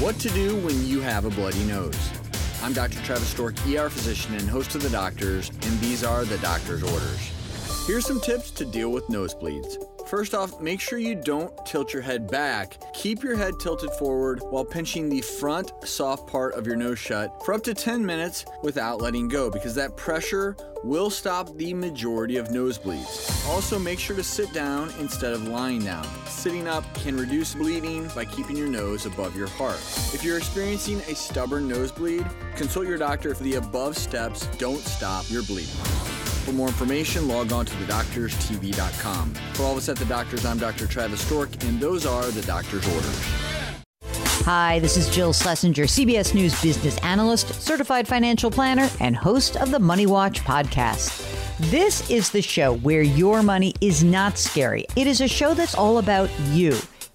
What to do when you have a bloody nose. I'm Dr. Travis Stork, ER physician and host of The Doctors, and these are the doctor's orders. Here's some tips to deal with nosebleeds. First off, make sure you don't tilt your head back. Keep your head tilted forward while pinching the front soft part of your nose shut for up to 10 minutes without letting go because that pressure will stop the majority of nosebleeds. Also, make sure to sit down instead of lying down. Sitting up can reduce bleeding by keeping your nose above your heart. If you're experiencing a stubborn nosebleed, consult your doctor if the above steps don't stop your bleeding. For more information, log on to thedoctorstv.com. For all of us at The Doctors, I'm Dr. Travis Stork, and those are The Doctor's Orders. Hi, this is Jill Schlesinger, CBS News business analyst, certified financial planner, and host of the Money Watch podcast. This is the show where your money is not scary. It is a show that's all about you.